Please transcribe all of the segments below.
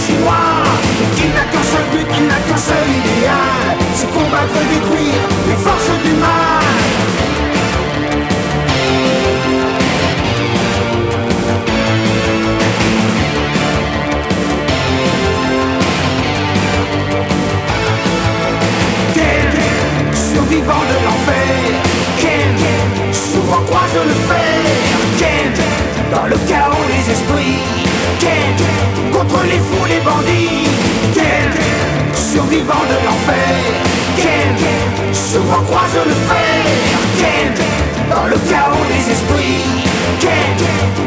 she wants. Survivant de l'enfer. Ken, souvent croise le fer. Ken, dans le chaos des esprits. Ken,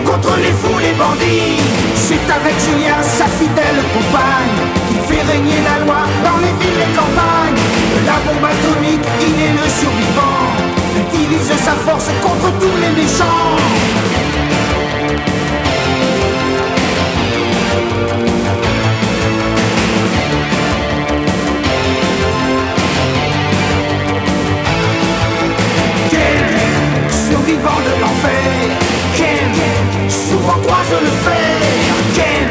contre les fous, les bandits. C'est avec Julien, sa fidèle compagne, qu'il fait régner la loi dans les villes et campagnes. De la bombe atomique, il est le survivant. Utilise sa force contre tous les méchants. Survivant de l'enfer. Ken, souvent croise le fer. Ken,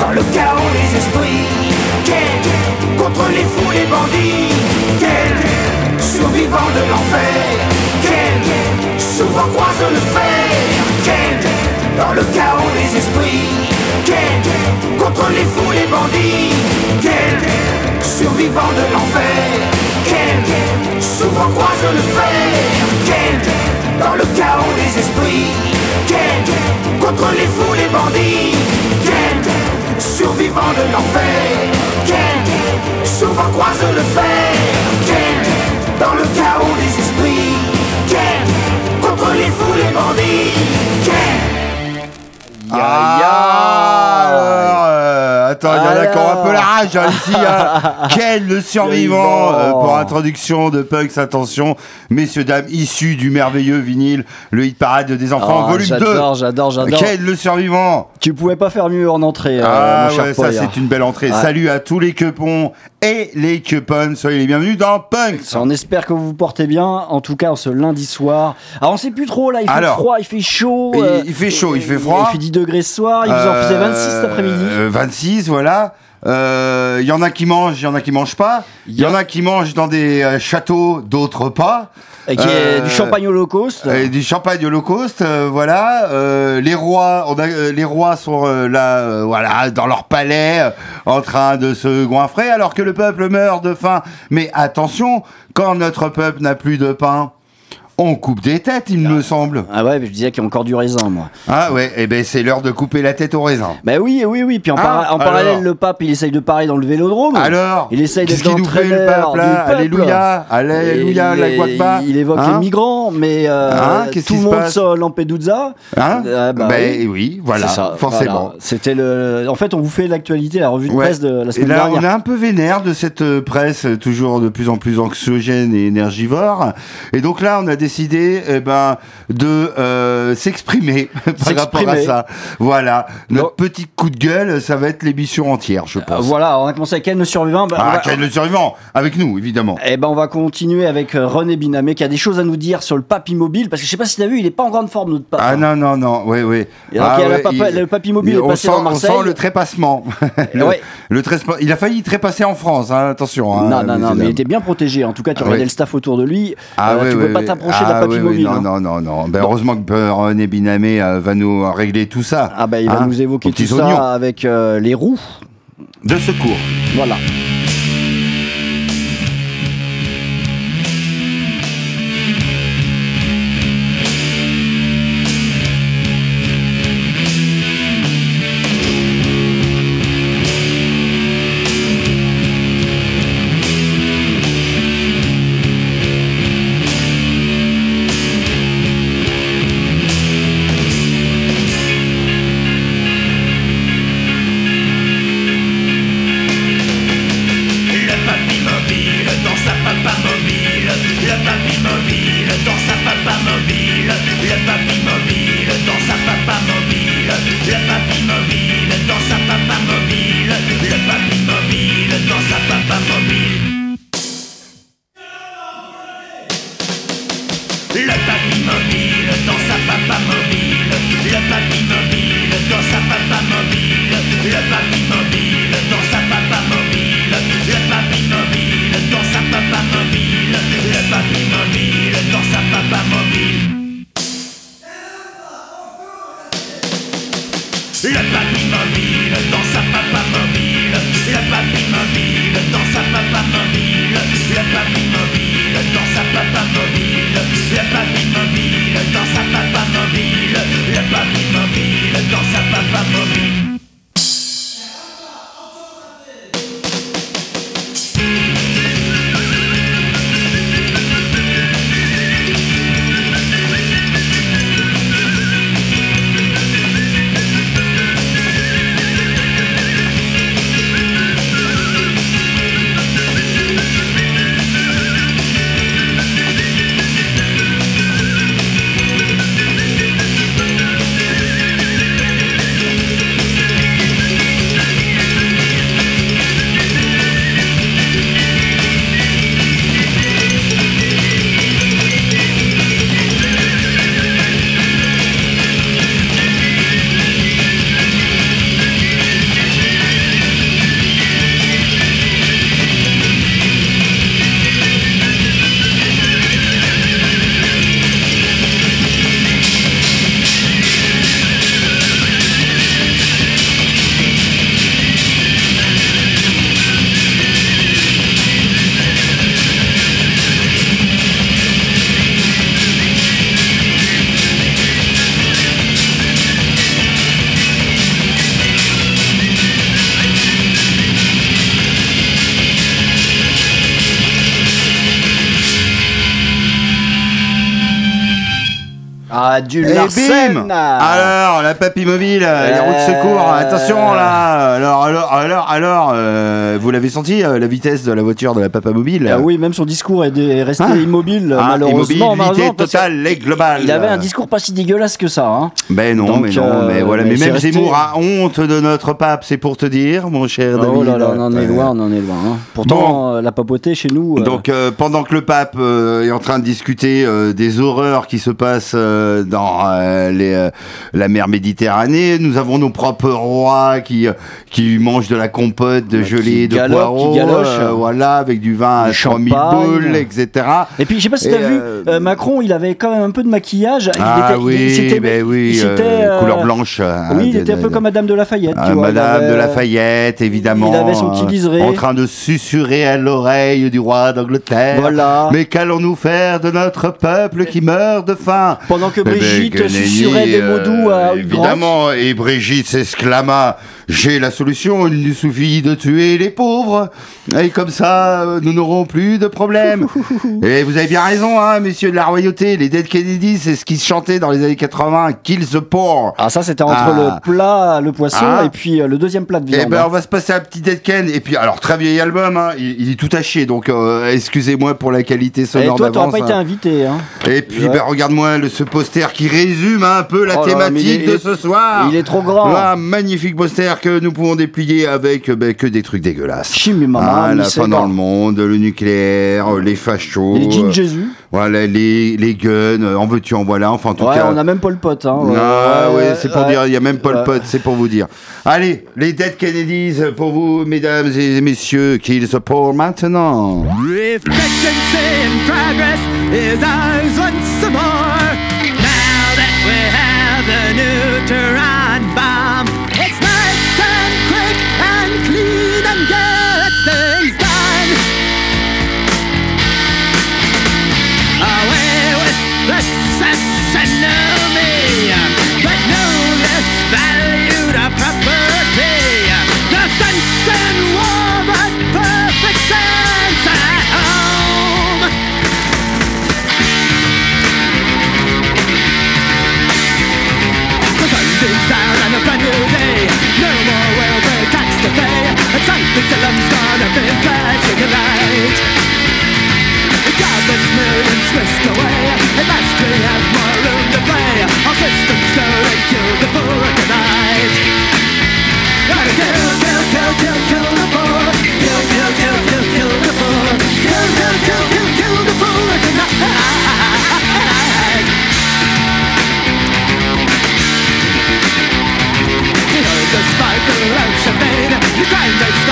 dans le chaos des esprits. Ken, contre les fous, les bandits. Ken, survivant de l'enfer. Ken, souvent croise le fer. Ken, dans le chaos des esprits. Ken, contre les fous, les bandits. Ken, survivant de l'enfer. Ken, souvent croise le fer. Ken, dans le chaos des esprits. Ken, contre les fous, les bandits. Ken, survivant de l'enfer. Ken, souvent croise le fer. Ken, dans le chaos des esprits. Ken, contre les fous, les bandits. Ken. Attends, il y en a qui ont un peu la rage hein, ici. hein. Ken, le survivant, euh, pour introduction de Punks. Attention, messieurs, dames, issus du merveilleux vinyle, le hit parade des enfants, Ah, volume 2. J'adore, j'adore, j'adore. Ken, le survivant. Tu pouvais pas faire mieux en entrée, euh, ah mon cher ouais, ça Paul. c'est une belle entrée. Ouais. Salut à tous les quepons et les quepons. Soyez les bienvenus dans Punks. On espère que vous vous portez bien, en tout cas ce lundi soir. Alors on sait plus trop là, il fait Alors, froid, il fait chaud. il- euh, il fait chaud, il fait et- froid. Il fait 10 degrés ce soir, il vous en faisait 26 cet après-midi. Euh, 26, voilà. Euh, Il y en a qui mangent, il y en a qui mangent pas. Il y en a qui mangent dans des euh, châteaux, d'autres pas. Et qui est euh, du champagne holocauste. Euh, du champagne holocauste, euh, voilà. Euh, les rois, on a, euh, les rois sont euh, là, euh, voilà, dans leur palais, euh, en train de se goinfrer, alors que le peuple meurt de faim. Mais attention, quand notre peuple n'a plus de pain, on coupe des têtes, il me semble. Ah ouais, mais je disais qu'il y a encore du raisin, moi. Ah ouais, et ben c'est l'heure de couper la tête au raisin. Bah oui, oui, oui. Puis en, Ah, en parallèle, le pape, il essaye de parler dans le vélodrome. Alors, il essaye d'être fait le l'entraîneur pape là du peuple. Alléluia, Alléluia, la il, évoque Hein les migrants, mais euh, Hein, tout le monde sur Lampedusa. Hein Euh, bah Ben oui. oui, voilà, ça, forcément. voilà. C'était le. En fait, on vous fait l'actualité, la revue de Ouais. presse de la Et semaine là, dernière. on est un peu vénère de cette euh, presse toujours de plus en plus anxiogène et énergivore. Et donc là, on a décidé eh ben, de euh, s'exprimer par rapport à ça. Voilà. Notre Donc- petit coup de gueule, ça va être l'émission entière, je Euh, pense. voilà, on a commencé avec Ken le survivant. Bah, Ah, va- le survivant Avec nous, évidemment. Eh ben, on va continuer avec euh, René Binamé qui a des choses à nous dire sur le papy mobile parce que je sais pas si t'as vu, il est pas en grande forme notre pape. Ah non, non, non, oui, oui. Et Ah, y a ouais, papa- il- le papy mobile est on passé sent, dans Marseille. On sent le trépassement. le, Ouais. le Il a failli trépasser en France, hein, attention. hein, non, non, non, mais il était bien protégé. En tout cas, tu Ah, regardais ouais. le staff autour de lui. Ah Euh, tu peux pas t'approcher Ah la ouais, mobile. Non, hein. non, non, non. Ben, heureusement que euh, René Binamé euh, va nous régler tout ça. Ah bah il va Hein, nous évoquer tout ça oignons avec euh, les roues. de secours. Voilà. Larsen Alors, la papy mobile, les roues de secours, attention là Alors, alors, alors, alors, euh, vous l'avez senti, euh, la vitesse de la voiture de la papa mobile Ah oui, même son discours est, resté Ah. immobile, Ah, malheureusement. immobilité totale et globale. Il avait un discours pas si dégueulasse que ça. Hein. Ben non, Donc, mais non, euh, mais voilà. mais même resté- Zemmour a honte de notre pape, c'est pour te dire, mon cher David. Oh là là, on en est loin, on en est loin. hein. Pourtant, euh, la papauté chez nous. euh, Donc euh, pendant que le pape euh, est en train de discuter euh, des horreurs qui se passent euh, dans euh, les, euh, la mer Méditerranée, nous avons nos propres rois qui euh, qui mangent de la compote de Bah, gelée de poireaux, euh, voilà, avec du vin à 3000 champagne. boules, etc. Et puis, je sais pas si Et, t'as vu, euh, Macron, il avait quand même un peu de maquillage. Il ah était- oui, il ben oui, il euh, couleur blanche. euh, Oui, il était un peu comme Madame de Lafayette. Ah, tu vois, il Madame de Lafayette, évidemment. il avait son petit liseré. En train de susurrer à l'oreille du roi d'Angleterre. Voilà. Mais qu'allons-nous faire de notre peuple qui meurt de faim? Pendant que Eh ben, Brigitte susurrait nenni, des mots doux à euh. Évidemment, et Brigitte s'exclama J'ai la solution, il nous suffit de tuer les pauvres. Et comme ça, nous n'aurons plus de problème. et vous avez bien raison, hein, messieurs de la royauté. Les Dead Kennedy, c'est ce qui se chantait dans les années 80 Kill the poor. Ah, ça, c'était entre Ah. le plat, le poisson, Ah. et puis euh, le deuxième plat de Eh viande. ben, on va se passer un petit Dead Ken. Et puis, alors, très vieil album, hein, il, il est tout à chier. Donc, euh, excusez-moi pour la qualité et sonore toi, t'auras d'avance. pas été hein. invité. Hein. Et puis, Ouais. ben, regarde-moi ce poster qui résume un peu la Oh là, thématique est- de ce soir. Il est trop grand. Un magnifique poster que nous pouvons déplier avec ben, que des trucs dégueulasses. Chimie, maman, Ah, la fin dans le monde, le nucléaire, les fachos. Les jeans euh, Jésus. Voilà, les, les guns, euh, en veux-tu, en voilà. Enfin, en tout Ouais, cas. on a même pas le pote. Hein. Ah ouais, c'est pour ouais. dire, il y a même Pol Ouais. Pot, c'est pour vous dire. Allez, les Dead Kennedys pour vous, mesdames et messieurs, qu'ils se pour maintenant. Reflections in progress is once more. Be. Godless millions whisked away. Last we have more room to play. Systems the. Gotta kill, kill, kill, kill, kill the. Kill, kill, kill, kill, kill the. Kill, kill, kill, kill, kill the the sparkle of champagne The crime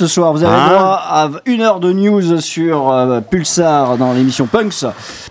ce soir. Vous avez Hein droit à une heure de news sur euh, Pulsar dans l'émission Punks.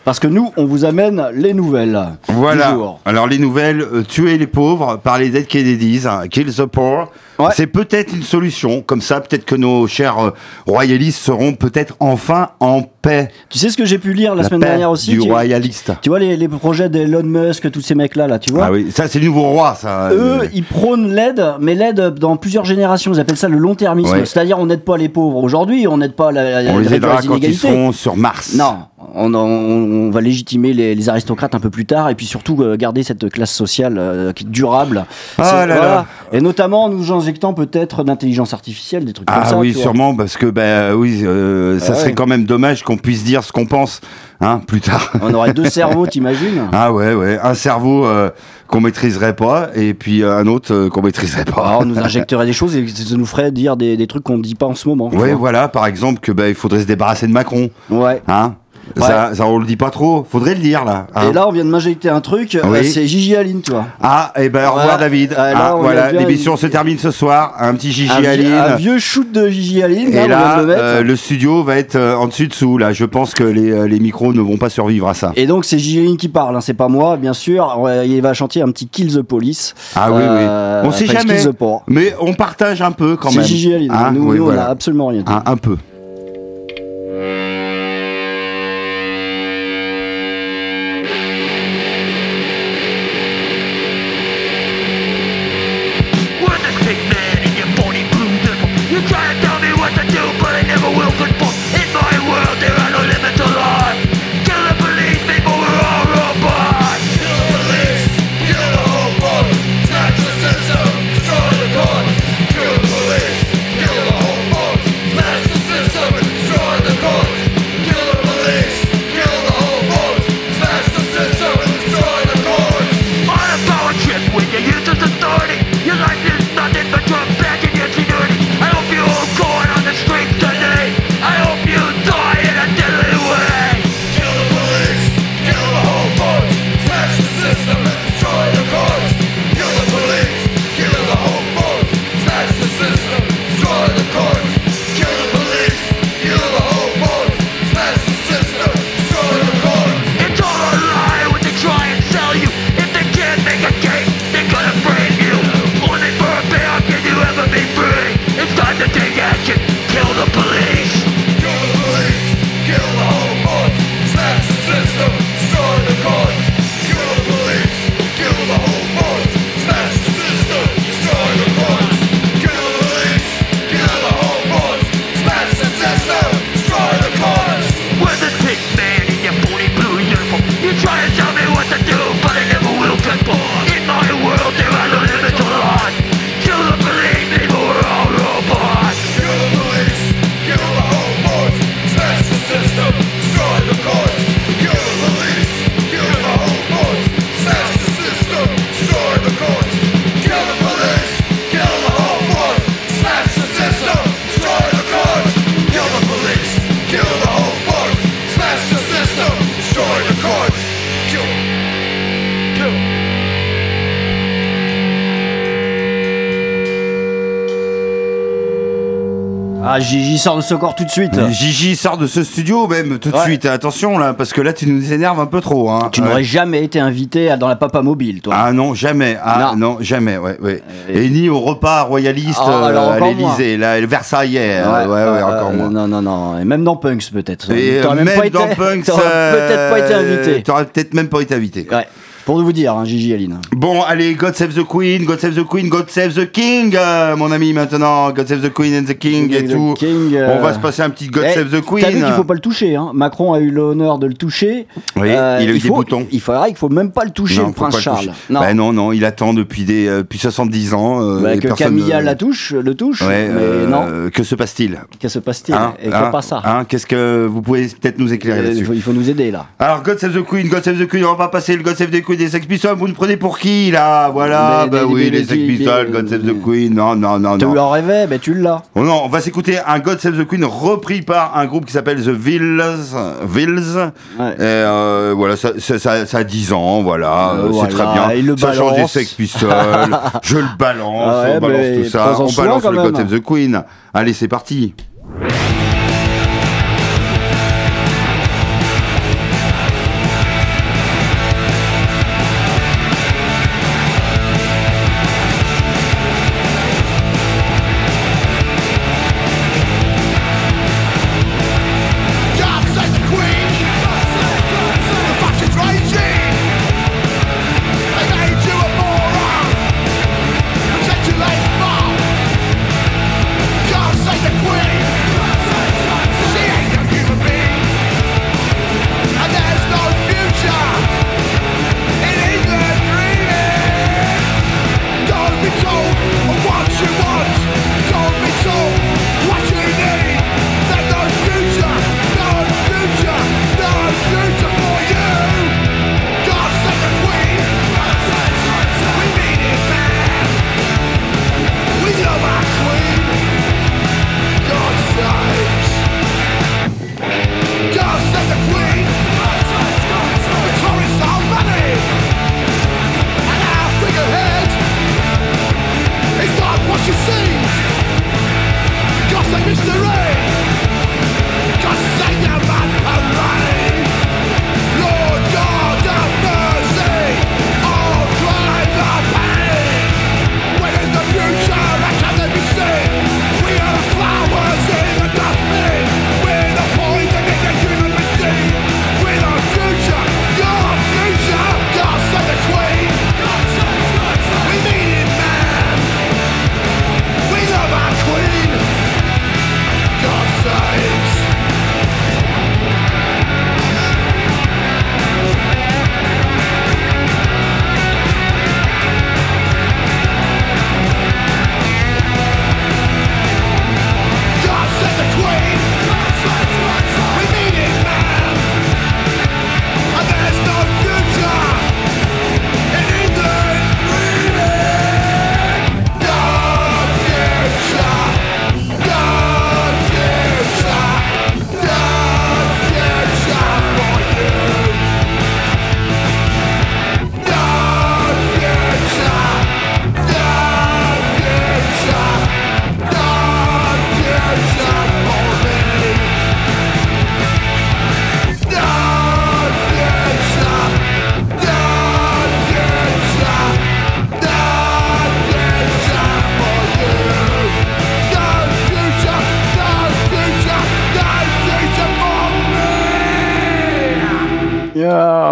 Parce que nous, on vous amène les nouvelles Voilà. du jour. Alors les nouvelles, euh, tuer les pauvres par les Dead Kennedys, hein, kill the poor. Ouais. C'est peut-être une solution. Comme ça, peut-être que nos chers euh, royalistes seront peut-être enfin en paix. Tu sais ce que j'ai pu lire la, semaine paix dernière aussi du tu, royaliste. tu vois les, les projets d'Elon Musk, tous ces mecs-là, là, tu vois Ah oui, ça c'est le nouveau roi, ça. Eux, ils prônent l'aide, mais l'aide dans plusieurs générations. Ils appellent ça le long-termisme. Ouais. C'est-à-dire, on n'aide pas les pauvres aujourd'hui, on n'aide pas la, la, on les aidera quand ils seront sur Mars. Non, on, on- on va légitimer les, les aristocrates un peu plus tard et puis surtout euh, garder cette classe sociale euh, qui est durable. Ah là là. Et notamment en nous injectant peut-être d'intelligence artificielle, des trucs comme Ah ça. oui, tu vois. sûrement, parce que ben oui, euh, ça Ah serait ouais. quand même dommage qu'on puisse dire ce qu'on pense, hein, plus tard. On aurait deux cerveaux, t'imagines? Ah ouais, ouais, un cerveau qu'on maîtriserait pas, et puis un autre qu'on maîtriserait pas. Alors, on nous injecterait des choses et ça nous ferait dire des, des trucs qu'on ne dit pas en ce moment. vois. voilà, par exemple que il faudrait se débarrasser de Macron, Ouais. hein? Ouais. Ça, ça, on le dit pas trop. Faudrait le dire là. hein. Et là, on vient de m'injecter un truc, euh, c'est Gigi Aline, tu vois. Ah, et ben au revoir. David. Ah, là, Ah, voilà, l'émission se termine ce soir. Un petit Gigi Un, Aline. un vieux shoot de Gigi Aline, Et vient là, le euh, le studio va être euh, en dessus dessous. Là, je pense que les, les micros ne vont pas survivre à ça. Et donc c'est Gigi Aline qui parle, hein, c'est pas moi, bien sûr. Il va chanter un petit Kill the Police. Ah oui, oui. On sait jamais. Mais on partage un peu quand C'est même. Gigi Aline. Hein, nous, on a absolument rien dit. un, un peu. Sort de ce corps tout de suite. Gigi sort de ce studio même tout de Ouais. suite. Attention là, parce que là tu nous énerves un peu trop. Hein. Tu Ouais. n'aurais jamais été invité à- dans la Papa Mobile, toi. Ah non, jamais. Ah Non. non, jamais. Ouais, ouais. Et- Et ni au repas royaliste Ah, alors euh, à l'Élysée, là, le Versaillais. euh, ouais, ouais, euh, encore euh, moins. Non, non, non. Et même dans Punks, peut-être. Et même, pas dans été- Punks, t'aurais euh, peut-être pas été invité. T'aurais peut-être même pas été invité. Ouais. Pour vous dire, hein, Gigi Aline. Bon, allez, God Save the Queen, God Save the Queen, God Save the King, euh, mon ami, maintenant. God Save the Queen and the King et The tout. King, euh, On va se passer un petit God Eh, Save the Queen. T'as vu qu'il faut pas le toucher. Hein. Macron a eu l'honneur de le toucher. Euh, il a eu des faut- boutons. Il faudrait qu'il faut même pas le toucher, Non, le prince le Charles. Non. Bah non, non, il attend depuis, des, euh, depuis 70 ans. euh, Bah, que Camilla la touche, le touche. Ouais, mais euh, non. Que se passe-t-il? Que se passe-t-il? Hein? Et que Hein? pas ça Hein? Qu'est-ce que vous pouvez peut-être nous éclairer Euh, il, là-dessus faut, il faut nous aider là. Alors, God Save the Queen, God Save the Queen, on va pas passer le God Save the Queen des Sex Pistols, vous nous prenez pour qui là Voilà, Mais- bah mais- oui, mais- les mais- Sex Pistols, mais- God Save the Queen, non, non, non, Tu non. en rêvais, ben tu l'as. Oh non, on va s'écouter un God Save the Queen repris par un groupe qui s'appelle The Vills. Vills. Ouais. Et, euh, voilà, ça, ça, ça- ça a 10 ans, voilà, Euh, c'est voilà, très bien. le ça change des. Sex Pistols, je le balance, Ah ouais, on balance mais tout ça, on balance le God. Save the Queen. Allez, c'est parti.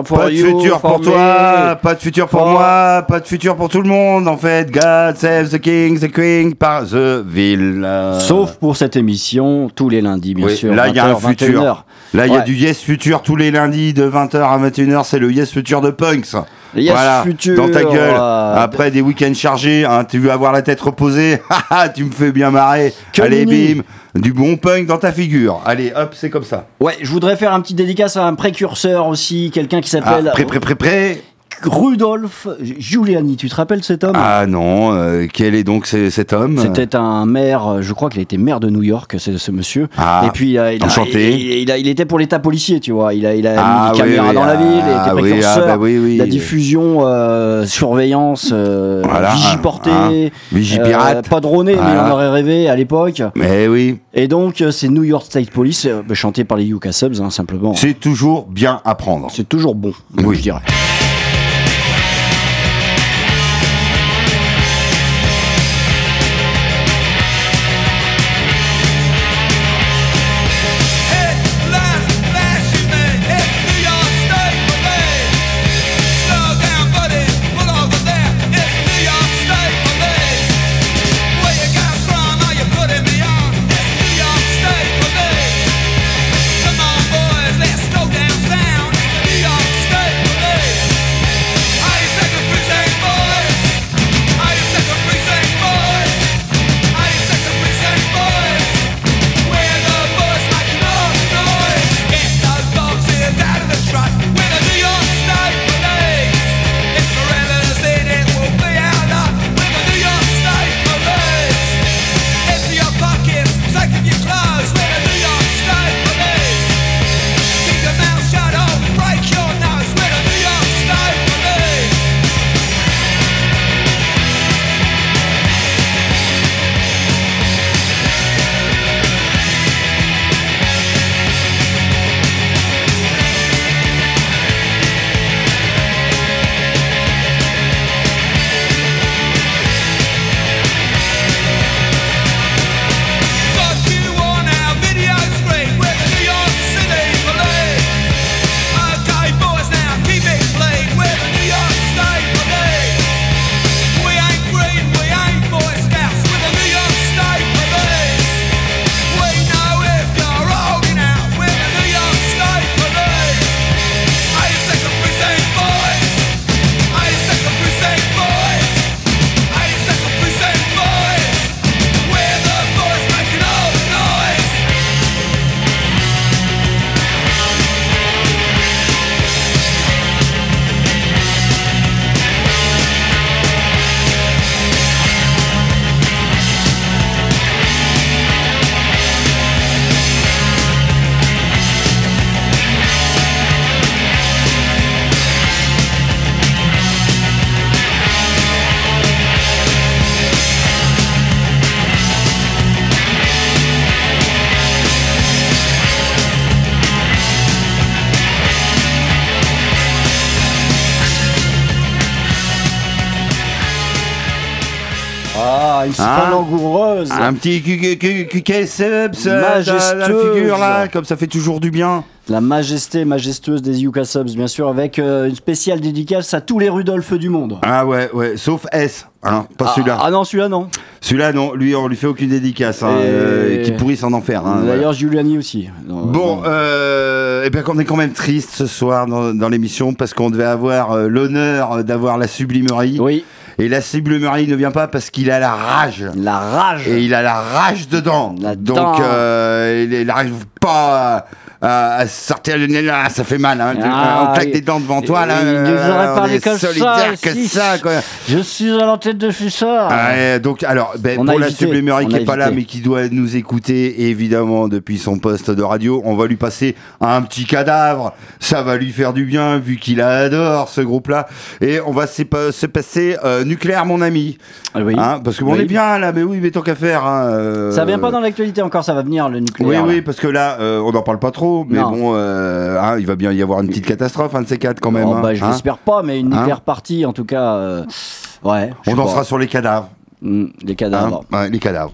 For Pas de you, futur for pour me. toi, pas de futur pour moi, pas de futur pour tout le monde en fait. God save the king, the queen par The Ville. Sauf pour cette émission, tous les lundis, bien Oui, sûr. là il y a un 20h, futur. 21h. Là il y a du Yes Futur tous les lundis de 20h à 21h, c'est le Yes Futur de Punks. Yes voilà, Futur, dans ta gueule. euh, Après des week-ends chargés, hein, tu veux avoir la tête reposée. Haha, tu me fais bien marrer. Que Allez bim, du bon punk dans ta figure. Allez hop, c'est comme ça. Ouais, je voudrais faire un petit dédicace à un précurseur aussi, quelqu'un qui Ah, s'appelle prêt, prêt, prêt, prêt. Rudolf Giuliani. Tu te rappelles cet homme? Ah non, euh, quel est donc ce- cet homme? C'était un maire, euh, je crois qu'il a été maire de New York, c'est ce monsieur. Ah, et puis euh, il, a- enchanté. il, il était pour l'état policier, tu vois. Il a, il a Ah, mis des oui, caméras oui, dans la ville, il ah, était oui, précurseur. ah, bah. La diffusion, euh, surveillance, Voilà, vigiportée, hein, vigipirate. euh, pas droné, mais on aurait rêvé à l'époque. Mais oui, Et donc c'est New York State Police, chanté par les Yuka Subs, hein, simplement. c'est toujours bien à prendre. C'est toujours bon, Oui. je dirais. Ah, langoureuse. Un petit QK-subs, la Majestueuse. figure là, comme ça fait toujours du bien. La majesté majestueuse des Yuka Subs, bien sûr, avec euh, une spéciale dédicace à tous les Rudolph du monde. Ah ouais, ouais, sauf S, hein, pas Ah, celui-là. Ah non, celui-là non. Celui-là, non, lui, on lui fait aucune dédicace, hein, Et- euh, qui pourrisse en enfer. hein, D'ailleurs, Giuliani aussi. Non, Bon, euh, et bien qu'on est quand même triste ce soir dans, dans l'émission parce qu'on devait avoir euh, l'honneur d'avoir la sublimerie. Oui, Et la sublimerie ne vient pas parce qu'il a la rage. la rage. Et il a la rage dedans. Donc, euh, il il n'arrive pas à, à sortir le nez là, ça fait mal. Hein. Ah, on claque des dents devant toi. Là, il nous euh, aurait parlé comme ça, que si. ça. Quoi. Je suis à l'entête de Fissard. Ah, Ouais, donc, alors, ben, pour la sublimerie qui a est pas là, mais qui doit nous écouter, évidemment, depuis son poste de radio, on va lui passer un petit cadavre. Ça va lui faire du bien, vu qu'il adore ce groupe-là. Et on va se pa- se passer euh, Nucléaire, mon ami. Ah oui. Hein, parce qu'on Oui. est bien là, mais oui, mais tant qu'à faire. hein, euh, Ça vient pas dans l'actualité encore, ça va venir le Oui, nucléaire. là. oui, parce que là, euh, on n'en parle pas trop, mais Non. bon, euh, hein, il va bien y avoir une petite catastrophe, un de ces quatre quand même. Oh, hein, bah, je hein. l'espère pas, mais une Hein nucléaire partie, en tout cas. euh, Ouais. On dansera sur les cadavres. Hmm, les hein. cadavres. Ouais, les cadavres.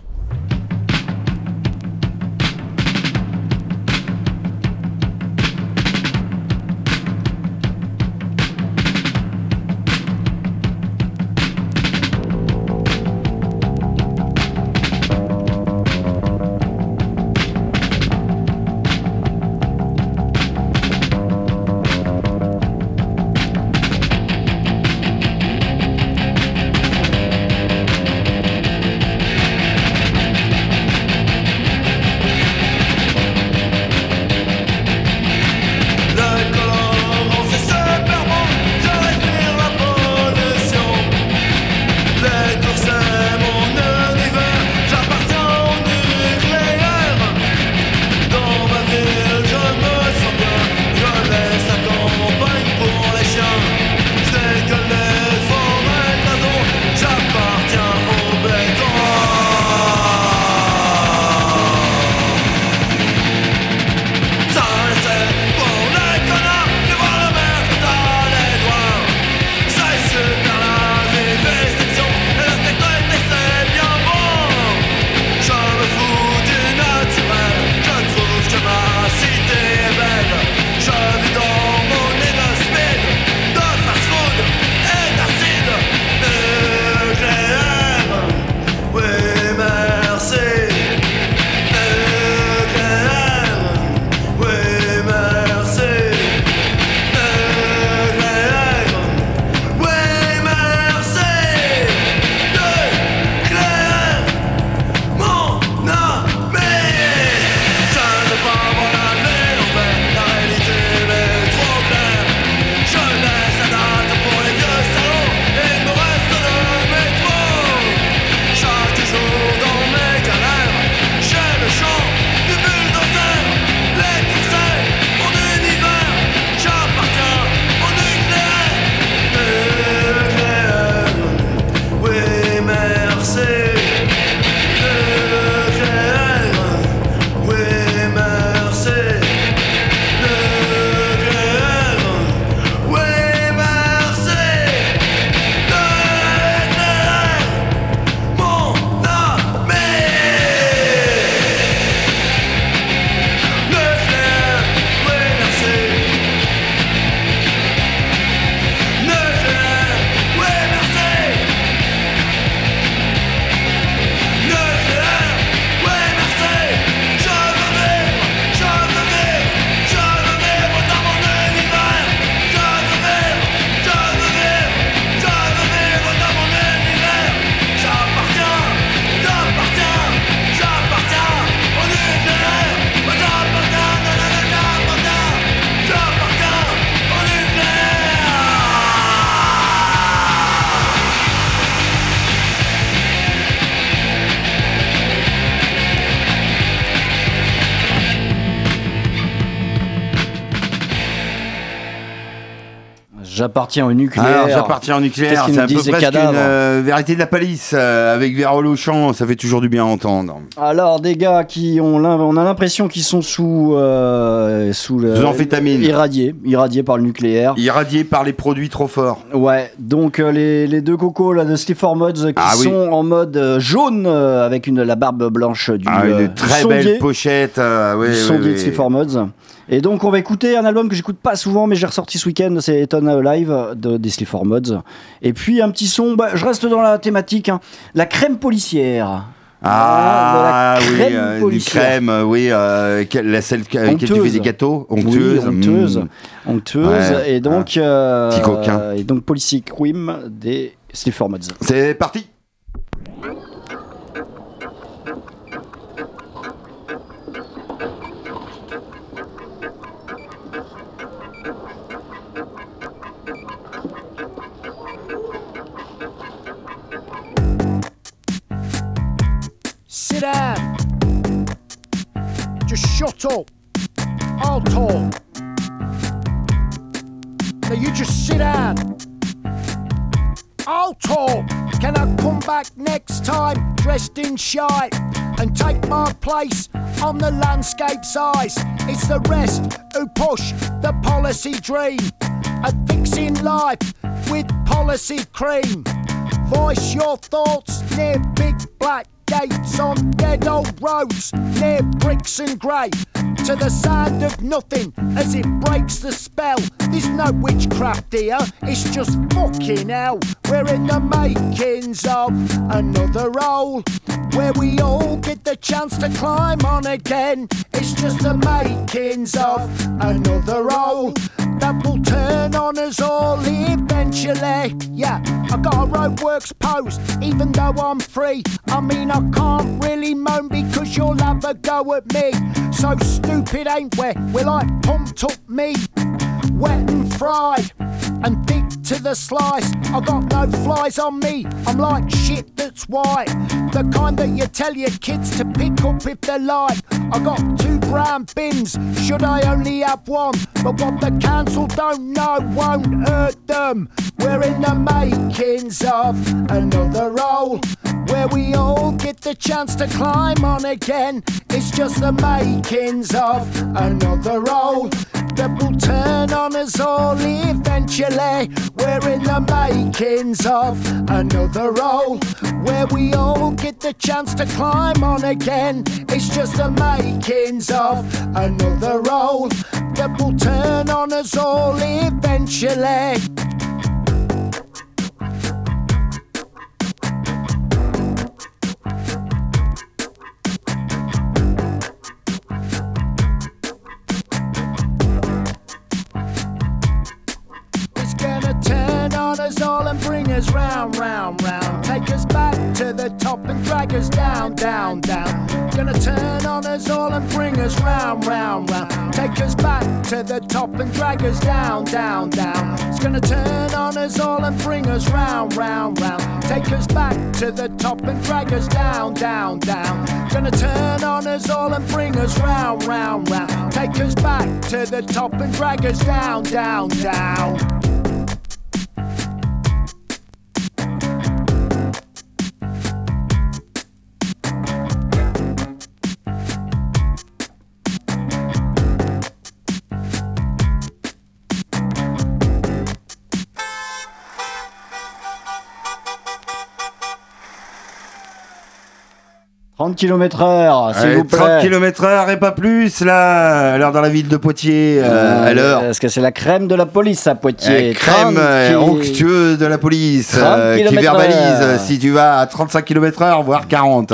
J'appartiens au nucléaire. Alors, j'appartiens au Qu'est-ce nucléaire, c'est un peu une euh, vérité de la palisse euh, avec Vérole au chant, ça fait toujours du bien à entendre. Alors, des gars qui ont, on a l'impression qu'ils sont sous, euh, sous le, Sous amphétamine. irradiés, irradiés par le nucléaire. Irradié par les produits trop forts. Ouais, donc euh, les, les deux cocos là de Steve Mods qui Ah oui. sont en mode euh, jaune euh, avec une, la barbe blanche du, Ah, euh, une très sondier, belle pochette. euh, ouais, du ouais, sondier ouais. de Steve Mods. Et donc on va écouter un album que j'écoute pas souvent mais j'ai ressorti ce week-end, c'est Eton Live de, des Sleep Mods. Et puis un petit son, bah, je reste dans la thématique, hein, la crème policière. Ah de la oui, crème euh, du policière. crème, euh, oui, euh, quelle- la celle avec laquelle tu fais Onctueuse. des gâteaux, Oui, onctueuse. onctueuse, mm. onctueuse, Ouais, et donc euh, Petit coquin. et donc Policy Cream des Sleep Mods. C'est parti. Sit down. Just shut up. I'll talk. Now you just sit down. I'll talk. Can I come back next time dressed in shite and take my place on the landscape size? It's the rest who push the policy dream of fixing life with policy cream. Voice your thoughts near big black gates on old roads near bricks and grey. To the sound of nothing as it breaks the spell. There's no witchcraft here, it's just fucking hell. We're in the makings of another role where we all get the chance to climb on again. It's just the makings of another role that will turn on us all eventually. Yeah, I got a roadworks post, even though I'm free. I mean, I can't really moan because you'll have a go at me. So stupid, ain't we? We're like pumped up meat, wet and fried, and thick to the slice. I got no flies on me, I'm like shit that's white. The kind that you tell your kids to pick up if they like. I got two brown bins, should I only have one? But what the council don't know won't hurt them. We're in the makings of another role where we all get the chance to climb on again. It's just the makings of another role that will turn on us all eventually. We're in the makings of another role where we all get the chance to climb on again. It's just the makings of another role that will turn on us all eventually. Us all and bring us round, round, round. Take us back to the top and drag us down, down, down. Gonna turn on us all and bring us round, round, round. Take us back to the top and drag us down, down, down. It's gonna turn on us all and bring us round, round, round. Take us back to the top and drag us down, down, down. Gonna turn on us all and bring us round, round, round. Take us back to the top and drag us down, down, down. « 30 km heure, s'il vous plaît. 30 km heure et pas plus, là, alors dans la ville de Poitiers, euh, à l'heure. Parce que c'est la crème de la police à Poitiers? Euh, crème 30 euh, qui- onctueuse de la police 30 euh, qui verbalise euh, si tu vas à 35 km heure, voire 40.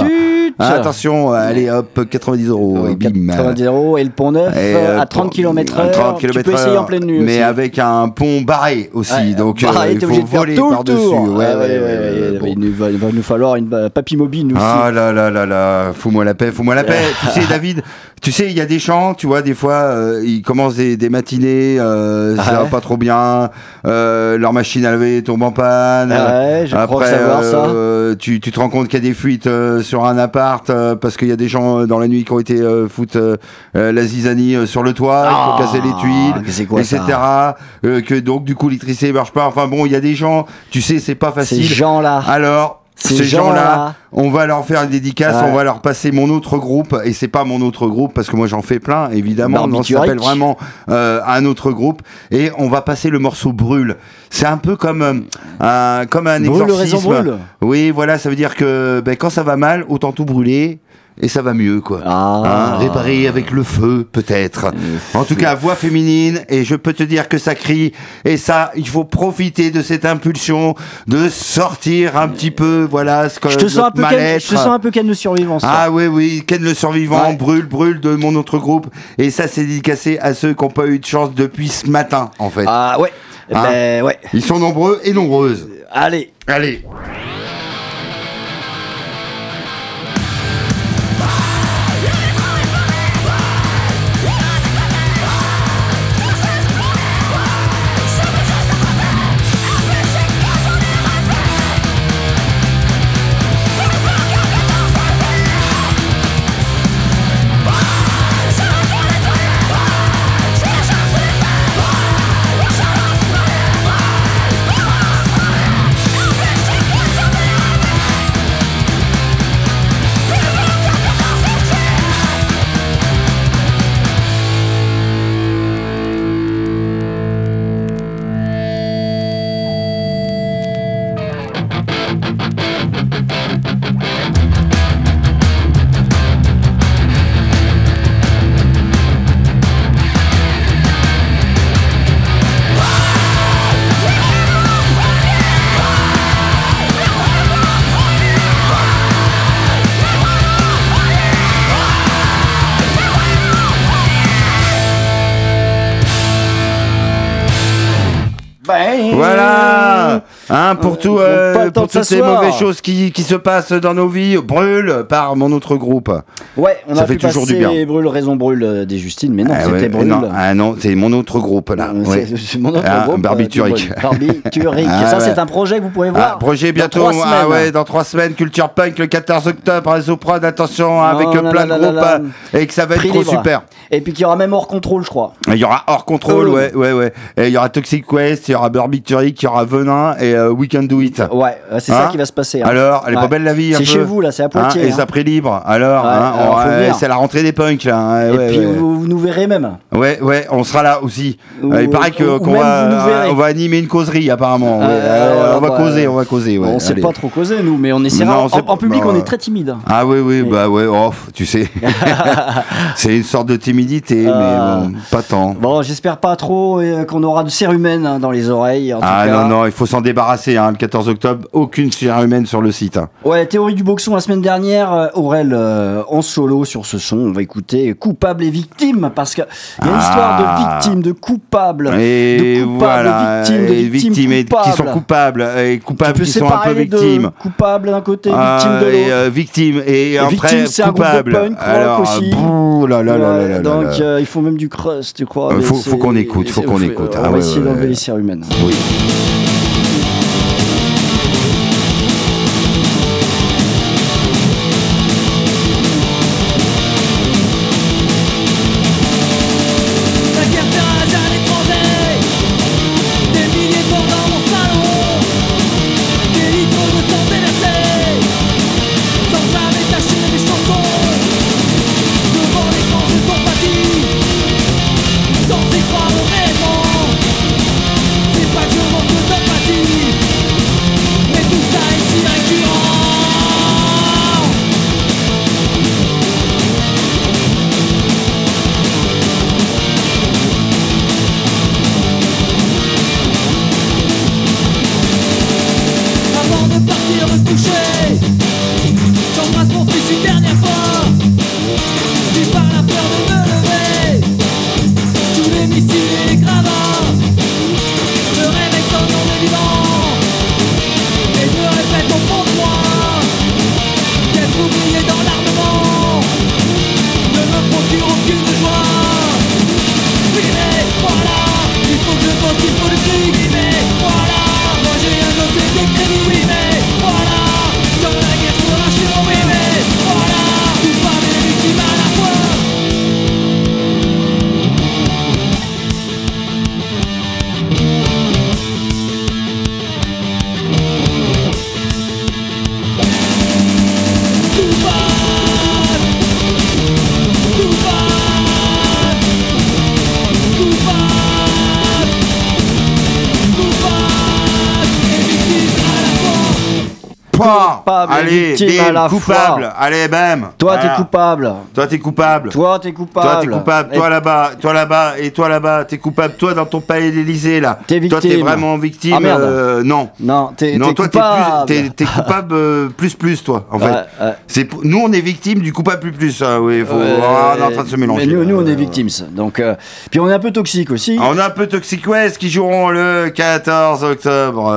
Ah, attention, allez hop, 90 euros. et bim. 90 euros et le pont neuf euh, à 30 km à heure. 30 tu peux essayer en pleine nuit Mais aussi. avec un pont barré aussi, Ouais, donc bah, euh, il faut voler par-dessus. Ouais, Ah, ouais, ouais. Il, va, nous falloir une euh, papy mobile nous aussi. Ah là là là là, fous-moi la paix, fous-moi la paix. tu sais, David, tu sais, il y a des chants, tu vois, des fois, euh, ils commencent des, des matinées, euh, ça Ah va ouais. pas trop bien, euh, leur machine à laver tombe en panne. Ah ouais, je crois savoir ça. euh, tu, tu te rends compte qu'il y a des fuites euh, sur un appart euh, parce qu'il y a des gens dans la nuit qui ont été euh, foutre la zizanie euh, sur le toit, Ah, faut casser les tuiles, quoi etc. ça Euh, que donc du coup l'électricité marche pas. Enfin bon, il y a des gens, tu sais, c'est pas Ces facile. gens-là. Alors, Ces gens-là, on va leur faire une dédicace, Ouais. on va leur passer mon autre groupe, et c'est pas mon autre groupe parce que moi j'en fais plein, évidemment. Non, ça s'appelle vraiment euh, un autre groupe, et on va passer le morceau brûle. C'est un peu comme euh, un comme un Brûle, exorcisme. raison brûle. Oui, voilà, ça veut dire que ben, quand ça va mal, autant tout brûler. Et ça va mieux, quoi. Ah. Hein, réparer avec le feu, peut-être. En tout cas, voix féminine, et je peux te dire que ça crie. Et ça, il faut profiter de cette impulsion de sortir un petit peu, voilà, ce que Je te sens un peu Ken, je te sens un peu Ken le survivant. ça. Ah oui, oui, Ken le survivant, Ouais. brûle, brûle de mon autre groupe. Et ça, c'est dédicacé à ceux qui n'ont pas eu de chance depuis ce matin, en fait. Ah ouais. Eh Hein Ben ouais. Ils sont nombreux et nombreuses. Allez. Allez. Toutes ces mauvaises choses qui, qui se passent dans nos vies, brûle par mon autre groupe. Ouais, on Ça a fait pu toujours du bien. Brûle, raison brûle euh, des Justines, mais non, Ah c'était ouais, Brûle. non, ah non, c'est mon autre groupe là. Euh, ouais. c'est- mon autre Ah, groupe, euh, Barbiturique. Barbiturique. Ah ça, ouais. c'est un projet que vous pouvez voir. Projet dans bientôt, trois ah ouais, dans trois semaines, Culture Punk le 14 octobre à Zoprod, attention, avec Oh là plein de groupes, euh, et que ça va être trop super. Et puis qu'il y aura même hors contrôle, je crois. Il y aura hors contrôle, ouais, ouais, ouais. Et il y aura Toxic Quest, il y aura Barbiturique, il y aura Venin et We Can Do It. Ouais, euh, c'est Hein ça qui va se passer. hein. Alors, elle est Ouais. pas belle la vie C'est chez vous, là, c'est à Hein, Poitiers. Et hein. ça prix libre. Alors, Ouais, hein, c'est la rentrée des punks là. hein, Et ouais, puis vous, vous nous verrez même. Ouais, ouais, on sera là aussi. Ou- il paraît que qu'on va, on animer une causerie apparemment. Ah. Euh, alors, on va bah, causer, on va causer. On sait allez. pas trop causer, nous, mais on essaiera. En, public, bah, on est très timide. Ah oui, oui, bah ouais, oh, tu sais. c'est une sorte de timidité, Ah. mais bon, pas tant. Bon, j'espère pas trop euh, qu'on aura de cérumen hein, dans les oreilles. Ah non, non, il faut s'en débarrasser. Hein, le 14 octobre, aucune chair humaine sur le site. hein. Ouais, théorie du boxon la semaine dernière, euh, Aurel euh, en solo sur ce son. On va écouter coupable et victime parce que il y a une Ah. histoire de victime, de coupable, Et de coupable, voilà, victime, de et victime, victimes et- qui coupable. sont coupables, et coupables qui sont un peu les deux. victimes. Coupable d'un côté, Ah, victime de et, l'autre. euh, victime et, après victime, c'est un groupe de coupable. punk Alors, aussi. bouh, là, là, là, donc euh, il faut même du crust, tu crois. Euh, mais faut- qu'on écoute, faut qu'on écoute. On Ah va ouais, essayer d'enlever les cérumènes. Oui. Coupable Allez, victime à la coupable. fois. Allez, bam. Toi, Voilà. t'es coupable. Toi, t'es coupable. Toi, t'es coupable. Toi, t'es coupable. Et- Toi là-bas, toi là-bas, et toi là-bas, t'es coupable. Toi dans ton palais d'Élysée là. T'es Toi, t'es victime. vraiment victime. Ah, merde. euh, non. Non, t'es Non, toi, t'es coupable. plus, t'es, coupable euh, plus plus, toi, en fait. Ouais. C'est nous, on est victime du coupable plus plus. Ah, oui, faut, ah, on est en train de se mélanger. Mais nous, nous, on est victimes. Donc, euh, puis on est un peu toxique aussi. On a un peu Toxic West qui joueront le 14 octobre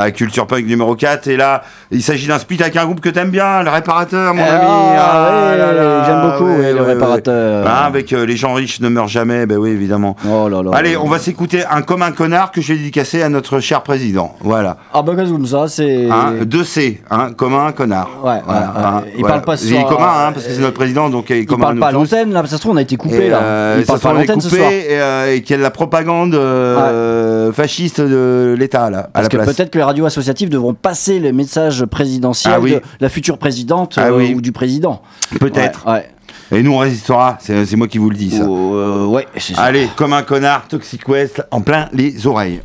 à Culture Punk numéro 4. Et là, il s'agit d'un split avec un groupe que t'aimes bien, le réparateur, mon Ah, ami. là là, j'aime beaucoup, ouais, ouais, le réparateur. Ah, avec euh, les gens riches ne meurent jamais, ben oui, évidemment. Oh là là. Allez, on va s'écouter un comme un connard que je vais dédicacer à notre cher président. Voilà. Ah bah comme ça, c'est. Hein, 2C, hein, comme un connard. Ouais, Voilà, hein, Il voilà. parle pas Il est commun, hein, euh, parce que c'est notre président, donc il est Il commun à parle pas à l'antenne là, ça se trouve on a été coupé là. euh, Il parle pas à l'antenne ce soir. Et, et qu'il y a de la propagande fasciste de l'État, là, Parce que peut-être que les radios associatives devront passer les messages présidentiels Ah oui. de la future présidente Ah euh, oui. ou du président. Peut-être. Ouais. ouais. Et nous, on résistera. C'est moi qui vous le dis, ça. Ou, euh, ouais, ça. Allez, comme un connard, Toxic West, en plein les oreilles.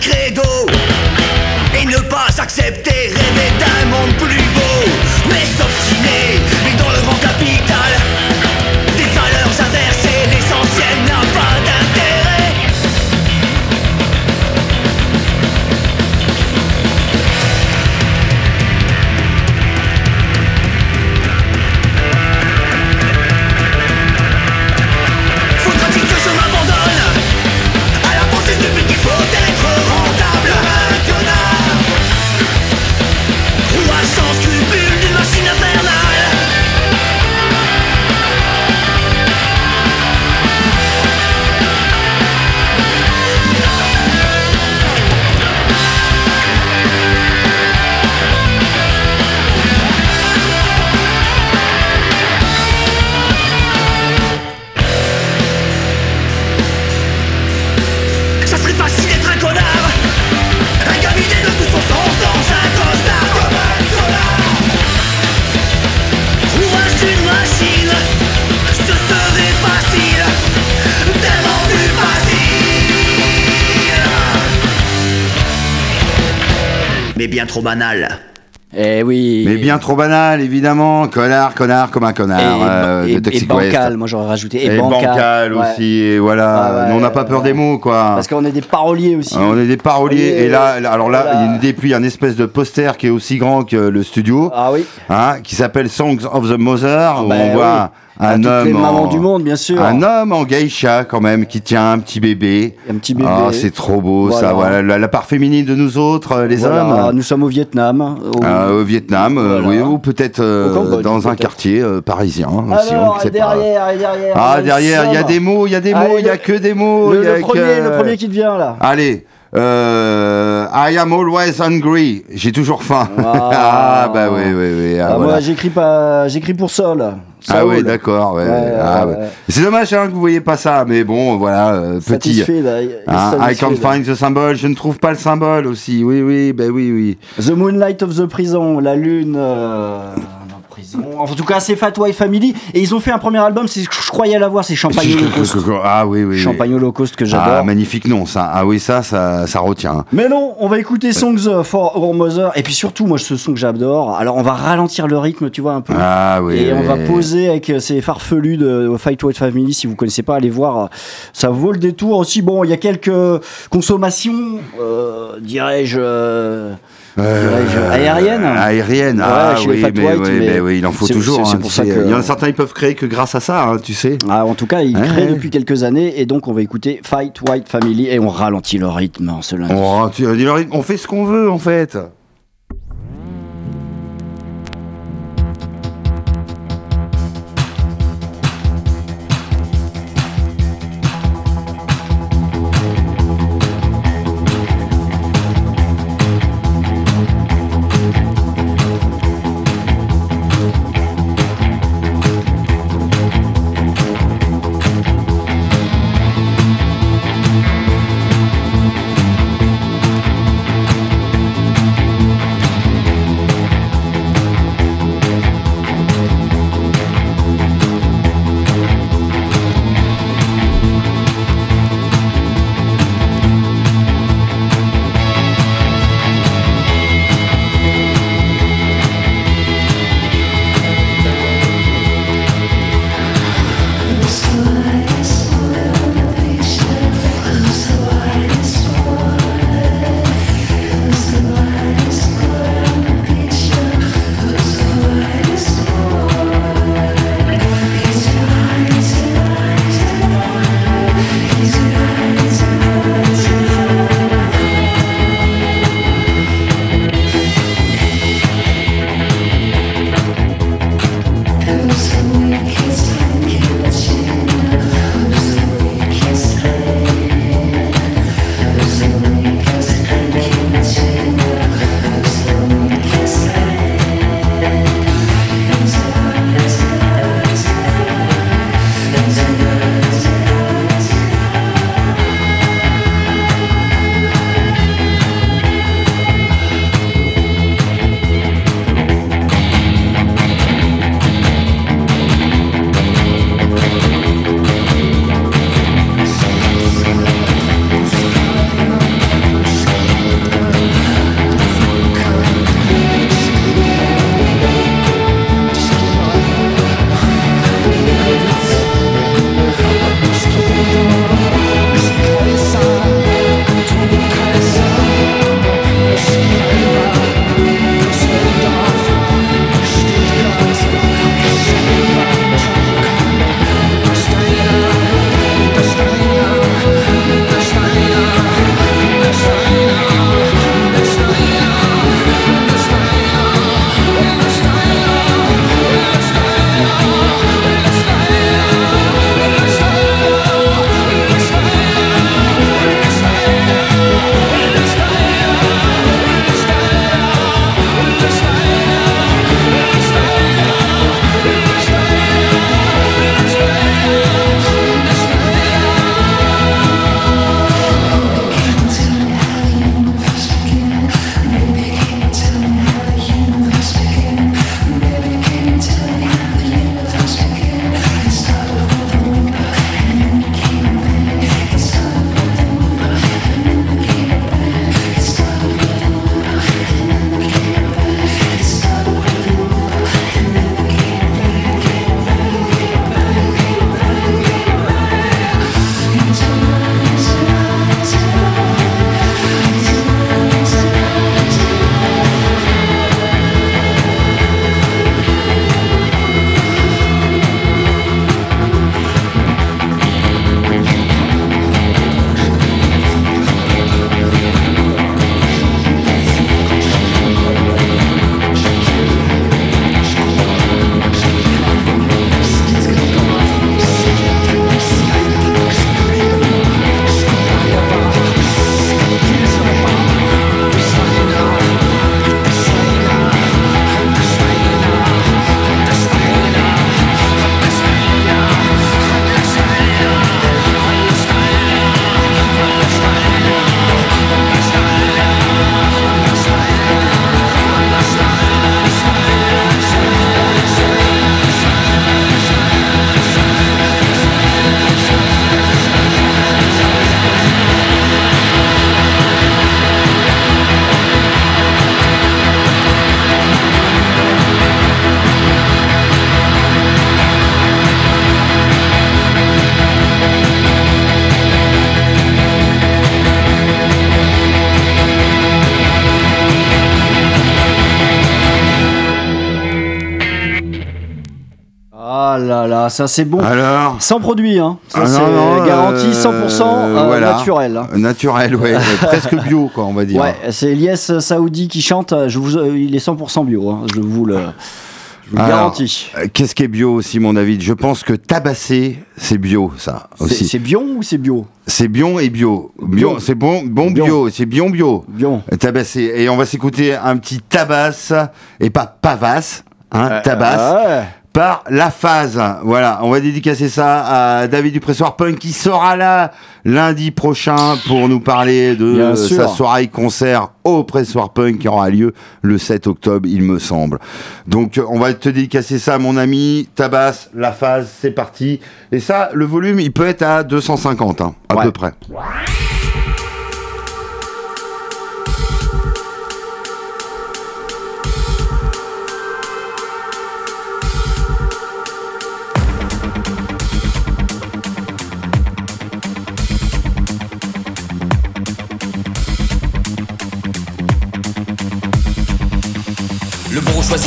Credo Et ne pas accepter trop banal Eh oui. Mais bien trop banal, évidemment. Connard, connard, comme un Et, connard. euh, et- de et West. bancal, moi j'aurais rajouté. Et, Et bancal, ouais. aussi, et voilà. Ouais, ouais, on n'a pas peur ouais. des mots, quoi. Parce qu'on est des paroliers aussi. Ah, On est des paroliers. Oui, Et là, là- alors là, voilà. il y a une dépouille, un espèce de poster qui est aussi grand que le studio, Ah oui. hein, qui s'appelle Songs of the Mother, où bah on oui. voit Ah, un toutes homme. les mamans en- du monde, bien sûr. Un homme en geisha, quand même, qui tient un petit bébé. Un petit bébé. Ah, c'est trop beau, ça. Voilà. La, la part féminine de nous autres, euh, les Voilà, hommes. Nous sommes au Vietnam. au- Euh, au Vietnam, euh, Voilà. oui, ou peut-être euh, Cambodge, dans un quartier euh, parisien. aussi, on Alors, ne sait pas. derrière, et derrière. Ah, on derrière, il y a des mots, il y a des mots, il y a que des mots. Le, il y a le premier, que- le premier qui te vient là. Allez, euh, I am always hungry. J'ai toujours faim. Ah. ah, bah oui, oui, oui. ah, Ah, voilà. Moi, j'écris pas, j'écris pour Sol. Ah oui, d'accord. ouais, Ouais, ah, ouais, ouais. C'est dommage hein, que vous voyez pas ça, mais bon, voilà, euh, petit. Est Hein, I can't find the symbol. Je ne trouve pas le symbole aussi. Oui, oui, ben oui, oui. The Moonlight of the Prison, la lune. euh, prison. En tout cas, c'est Fat White Family. Et ils ont fait un premier album, c'est, je croyais l'avoir, c'est Champagne Holocaust. Ah oui, oui. Champagne Holocaust que Ah, j'adore. magnifique nom, ça. Ah oui, ça, ça, ça retient. Mais non, on va écouter Songs for Our Mother. Et puis surtout, moi, ce son que j'adore. Alors, on va ralentir le rythme, tu vois, un peu. Ah oui. Et on va poser avec euh, ces farfelus de Fight White Family. Si vous connaissez pas, allez voir. euh, Ça vaut le détour aussi. Bon, il y a quelques consommations, euh, dirais-je, euh, dirais-je, aériennes. Aérienne, Ouais, ah oui, mais, White, oui, mais mais oui, il en faut toujours. hein, pour tu ça sais. que- Il y en a certains, ils peuvent créer que grâce à ça, hein, tu sais. Ah, en tout cas, il Ouais, crée ouais. depuis quelques années. Et donc, on va écouter Fight White Family. Et on ralentit le rythme en ce lundi. Tu- on fait ce qu'on veut, en fait. Là, ça c'est bon. Alors Sans produit, hein. Ça Ah, c'est garanti euh, 100% euh, voilà. naturel. hein. Naturel, ouais, euh, presque bio, quoi, on va dire. Ouais, c'est Elias Saoudi qui chante. Je vous, euh, il est 100% bio. hein. Je vous le, euh, Qu'est-ce qui est bio aussi, mon David? Je pense que tabasser, c'est bio, ça aussi. c'est bion ou c'est bio? C'est bion et bio. Bio, c'est bon, bon bio, c'est bion bio. Bion. Tabassé. Et on va s'écouter un petit tabasse, et pas pavasse, hein, tabasse, Ah ouais. Par La Phase. Voilà, on va dédicacer ça à David du Pressoir Punk qui sera là lundi prochain pour nous parler de Bien euh, sûr. sa soirée concert au Pressoir Punk qui aura lieu le 7 octobre, il me semble. Donc on va te dédicacer ça, mon ami. Tabasse, La Phase, c'est parti. Et ça, le volume, il peut être à 250, hein, à Ouais. peu près.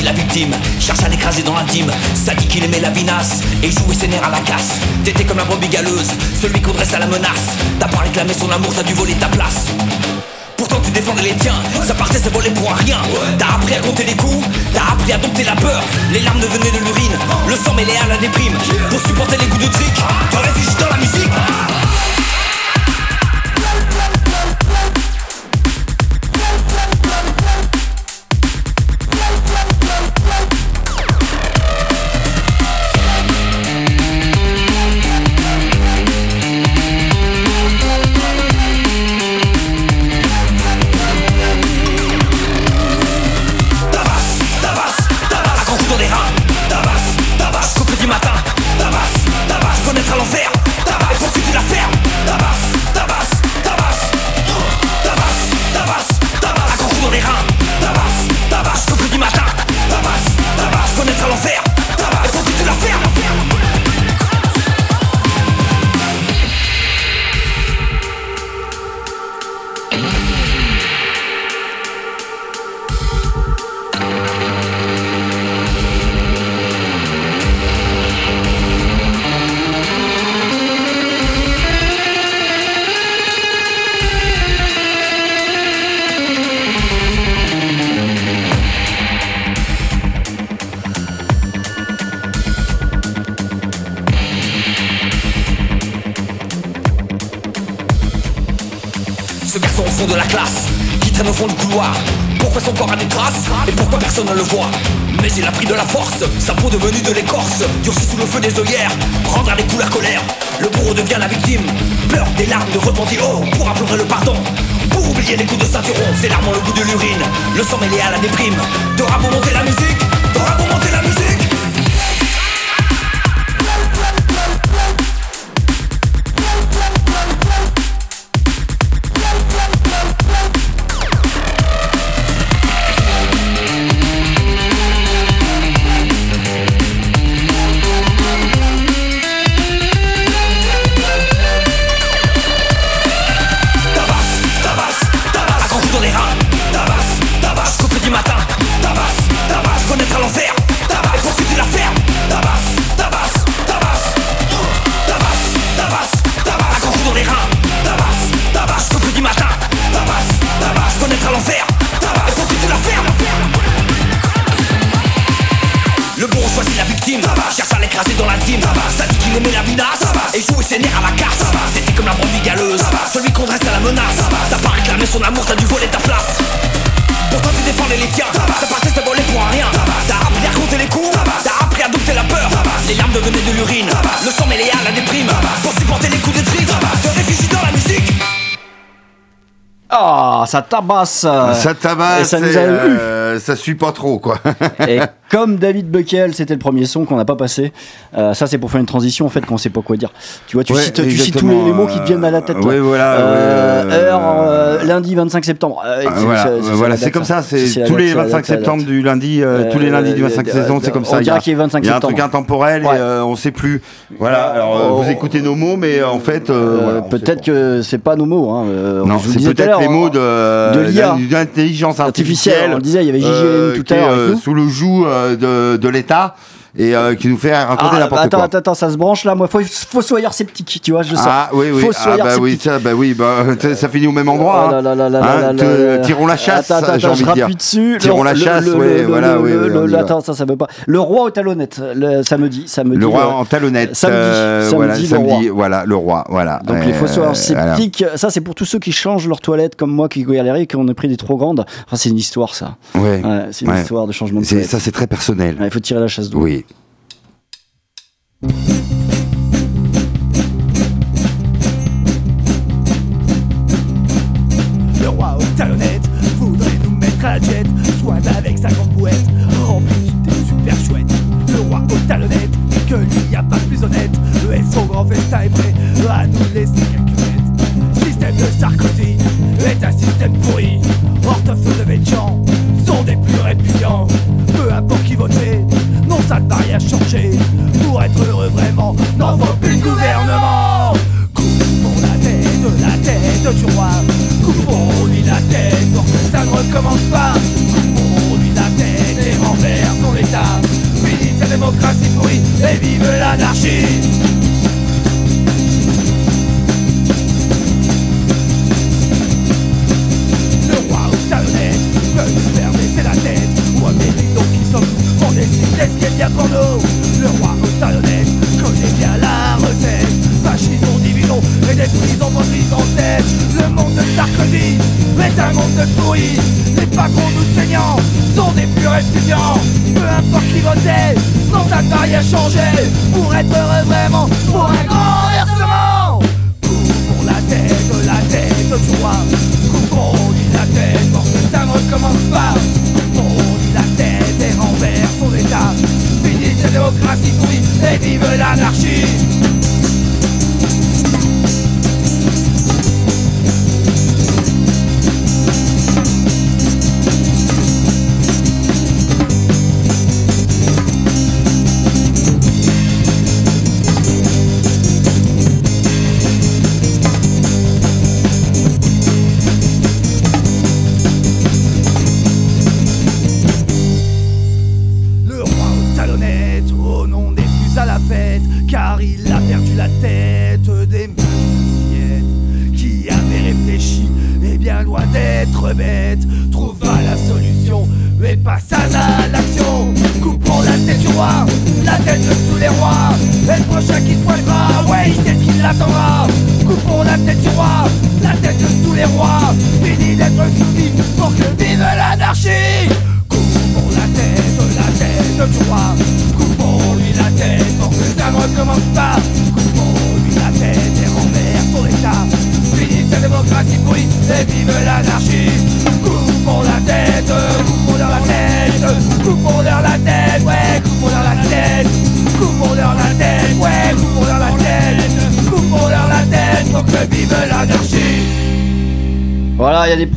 La victime, cherche à l'écraser dans l'intime. Ça dit qu'il aimait la vinasse et jouait ses nerfs à la casse. T'étais comme la brebis galeuse, celui qu'on dresse à la menace. T'as pas réclamé son amour, t'as dû voler ta place. Pourtant tu défendais les tiens, ça partait, ça volait pour un rien. T'as appris à compter les coups, t'as appris à dompter la peur. Les larmes devenaient de l'urine, le sang mêlé à la déprime. Pour supporter les coups de trick, te réfugies dans la musique. Ce garçon au fond de la classe, qui traîne au fond du couloir. Pourquoi son corps a des traces Et pourquoi personne ne le voit? Mais il a pris de la force, sa peau devenue de l'écorce, durcie sous le feu des œillères, prendre à des coups la colère. Le bourreau devient la victime, pleure des larmes de repentir, oh, pour implorer le pardon. Pour oublier les coups de ceinturon, ses larmes ont le goût de l'urine, le sang mêlé à la déprime. T'auras pour monter la musique, ça tabasse. Ça Et tabasse, ça nous a eu. euh, ça suit pas trop, quoi. Et comme David Buckel, c'était le premier son qu'on n'a pas passé. euh, ça, c'est pour faire une transition en fait, qu'on sait pas quoi dire. Tu vois, tu Ouais, cites, tu cites tous les, les mots qui te viennent à la tête. euh, là. ouais, voilà, Euh, heure, lundi 25 septembre. Ah, c'est- voilà, c'est- comme ça, c'est C'est tous les c'est la 25 date, c'est la septembre du lundi, tous les lundis du 25 Euh, septembre, c'est comme ça. il y a- dirait qu'il est 25 Il y a un truc intemporel et on sait plus. Voilà, alors euh, Oh. vous écoutez nos mots, mais en fait, peut-être que c'est pas nos mots. Hein. Non, vous c'est peut-être les hein, mots de, de l'intelligence artificielle. On le disait, il y avait JGN tout à l'heure sous le joug de, l'État et euh, qui nous fait raconter Ah, n'importe attends, quoi. attends, attends, ça se branche là. Moi, faut, faut soyeur sceptique, tu vois, je sens. Ah oui oui ah Fossoyeur bah oui sceptique. ça bah oui bah ça- finit au même endroit Oh hein. là là là Hein, te- tirons la chasse Attends, attends, j'ai envie de dire dessus. Tirons la Le- chasse, le- ouais, le- voilà, le- oui, le- oui, le-. Attends, ça, ça veut pas. Le roi aux talonnettes, le samedi, samedi. le roi en talonnette samedi, euh, samedi, voilà le roi. voilà le roi voilà Donc Euh, les fossoyeurs sceptiques, ça c'est pour tous ceux qui changent leur toilette comme moi qui galéraient et qui en ont pris des trop grandes. Enfin, c'est une histoire ça. ouais, c'est une histoire de changement de toilette. ça c'est très personnel Il faut tirer la chasse d'eau. oui Le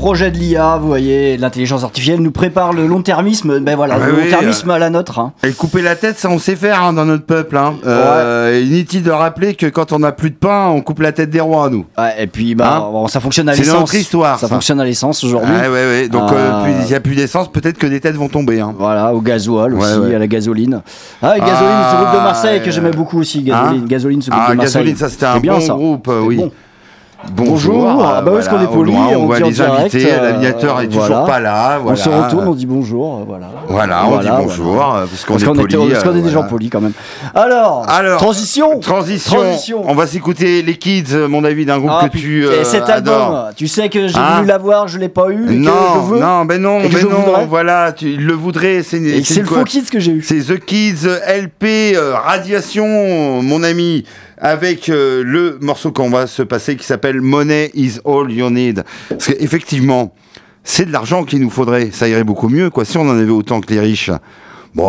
Projets de l'IA, vous voyez, l'intelligence artificielle nous prépare le long-termisme. Ben voilà, Ah le oui, long-termisme à la nôtre. hein. Et couper la tête, ça on sait faire hein, dans notre peuple. Hein. Euh, Inutile de rappeler que quand on n'a plus de pain, on coupe la tête des rois, nous. Ouais, et puis, bah, Hein bon, ça fonctionne à C'est l'essence. notre histoire, Ça, ça. fonctionne à l'essence aujourd'hui. Ouais, ouais, ouais. Donc, euh, Ah. il n'y a plus d'essence, peut-être que des têtes vont tomber. Voilà, au gasoil aussi, à la gasoline. Ah, et gasoline, ce groupe de Marseille que j'aimais beaucoup aussi. Gasoline, gasoline ce groupe Ah, de Marseille. Gasoline, ça c'était un bien, bon ça. groupe, oui. bon. Bonjour. Ah bah oui, parce qu'on est poli, loin, on on voit les invités, euh, l'aviateur est toujours voilà. pas là. On Voilà. se retourne, on dit bonjour. euh, Voilà, Voilà, on dit Voilà, bonjour, voilà. parce qu'on est poli. parce qu'on est des gens voilà. polis quand même. Alors, Alors, transition. Transition. Transition. On va s'écouter les Kids, euh, mon avis, d'un groupe Ah, que tu putain, euh, cet adores. album, tu sais que j'ai Hein voulu l'avoir, je l'ai pas eu. et que je Non, veux. non, ben non, et que ben non, voudrais. voilà, tu le voudrais, c'est Et le faux kids que j'ai eu. C'est The Kids LP Radiation, mon ami, avec euh, le morceau qu'on va se passer qui s'appelle Money is all you need. Parce qu'effectivement, c'est de l'argent qu'il nous faudrait. Ça irait beaucoup mieux, quoi. Si on en avait autant que les riches, bon,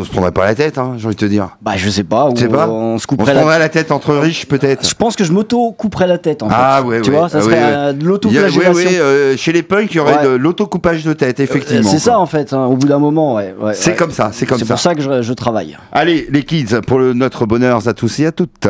on se prendrait pas la tête, hein, j'ai envie de te dire. Bah, je sais pas. Tu sais ou pas On se On se couperait la prendrait la tête entre riches, peut-être. Je pense que je m'auto-couperais la tête en fait. Ah ouais, Tu ouais. vois, ça Ah, serait ouais, ouais. euh, de l'autoflagellation. euh, chez les punks, il y aurait de l'autocoupage de tête, effectivement. C'est ça en fait, hein, au bout d'un moment, ouais. C'est comme ça, c'est comme C'est ça. pour ça que je, je travaille. Allez, les kids, pour le- notre bonheur à tous et à toutes.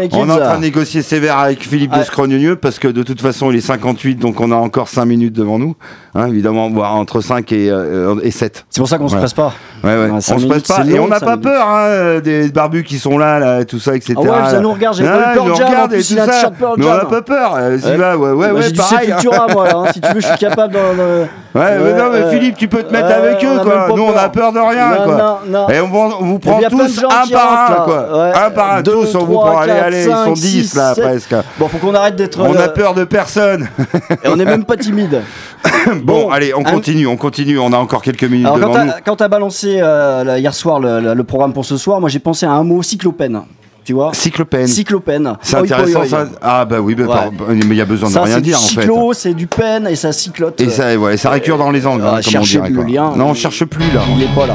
Allez, On est en train de négocier sévère avec Philippe de Ouais. Scrogneux parce que de toute façon il est 58 donc on a encore 5 minutes devant nous. Hein, évidemment, voire entre 5 et, euh, et 7. C'est pour ça qu'on se presse pas. Ouais, ouais. Ouais, on se minutes, presse pas et long, on n'a pas minutes. peur hein, des barbus qui sont là, là, tout ça, etc. Ah ouais, ça nous regarde, j'ai Ah, pas eu nous Jam, en regardent et plus, tout il a t-shirt Mais on n'a pas peur. euh, si Ouais. va, ouais, ouais, Bah, ouais, J'ai du pareil. Sepultura, moi, là, hein. si tu veux, je suis capable de. de- Ouais, mais non, mais. Philippe, tu peux te mettre Ouais, avec eux, quoi. Nous, on a peur de rien, quoi. Et on, vous- prend de tous gens un par un, quoi. Un par un, tous, on vous prend. Allez, ils sont cinq, 10 six, là, presque. Bon, faut qu'on arrête d'être. On euh, a peur de personne. Et on n'est même pas timide. Bon, Bon, allez, on un- continue, on continue. On a encore quelques minutes Alors, quand nous. t'as quand t'as balancé euh, hier soir le, le- le programme pour ce soir, moi j'ai pensé à un mot cyclopène. Tu vois? Cyclopène. Cyclopène. C'est intéressant ça. Ah bah oui, bah, Ouais. par- mais il y a besoin de rien dire en fait. cyclo, c'est du peine et ça cyclote. Et ça, ouais, ça récure dans les angles, hein, comme on dirait. le lien. Non, on cherche plus là. Il est pas là.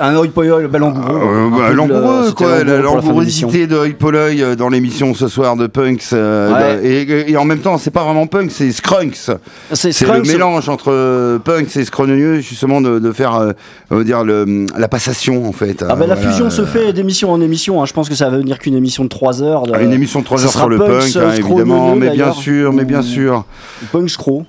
Un, oi oi, le bel langoureux. Euh, bah, langoureux, quoi, la langourosité de Hoi Polloi euh, dans l'émission ce soir de Punks. euh, Ouais. de- et, et en même temps, c'est pas vraiment Punks, c'est Scrunks. C'est le mélange entre euh, Punks et Scrogneux, justement, de, de faire euh, dire le, la passation, en fait. Ah ben la Voilà, fusion euh, se fait d'émission en émission. hein. Je pense que ça va venir qu'une émission de 3 heures. de- Ah, Une émission de 3 ce heures sur le Punks, punk, euh, hein, évidemment, mais bien sûr, mais bien sûr. Punk Scro.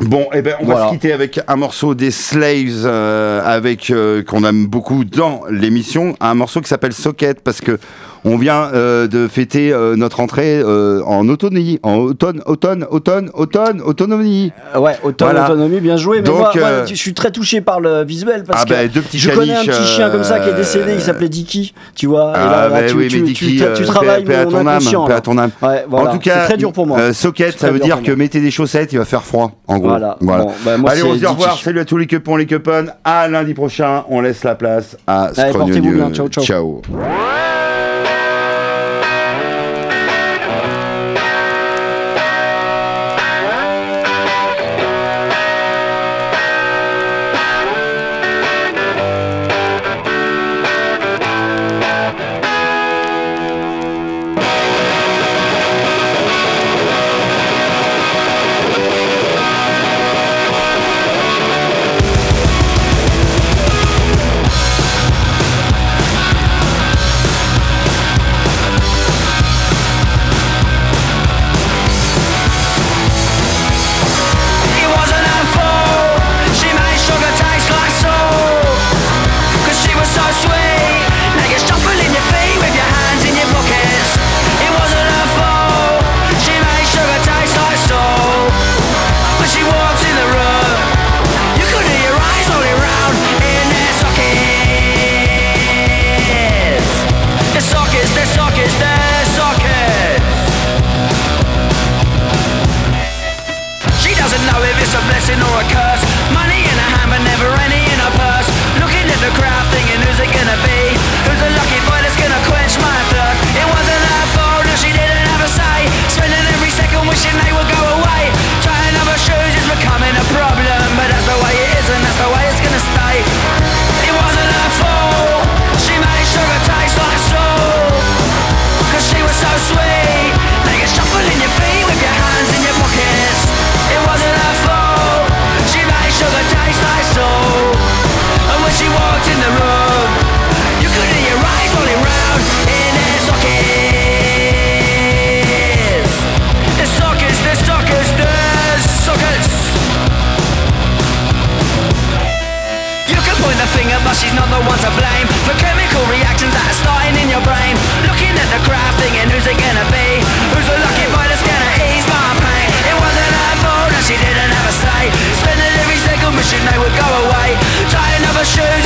Bon, eh ben, on va se quitter avec un morceau des Slaves, euh, avec euh, qu'on aime beaucoup dans l'émission, un morceau qui s'appelle Socket, parce que on vient euh, de fêter euh, notre entrée euh, en autonomie, en automne, automne, automne, automne, autonomie. Ouais, automne, Voilà. autonomie, bien joué. Mais Donc, moi, moi, je suis très touché par le visuel parce Ah que bah, deux petits je connais un petit chien comme ça qui est décédé, il s'appelait Dicky, tu vois. Ah, là, bah tu, oui, tu- mais tu- Dicky, tu travailles paix à mon ton âme, inconscient. paix à là. ton âme. Ouais, voilà. En tout cas, c'est très dur pour moi. socket, ça veut dire que mettez des chaussettes, il va faire froid, en gros. Voilà. Bon, bah, moi, Allez, on se dit au revoir. Salut à tous les cupons, les cuponnes. À lundi prochain. On laisse la place à Allez, portez-vous Scrogneux. ciao. ciao. not the one to blame For chemical reactions that are starting in your brain. Looking at the crowd, thinking who's it gonna be? Who's the lucky boy that's gonna ease my pain? It wasn't her fault and she didn't have a say. Spending every second wishing they would go away. Tying up a shoes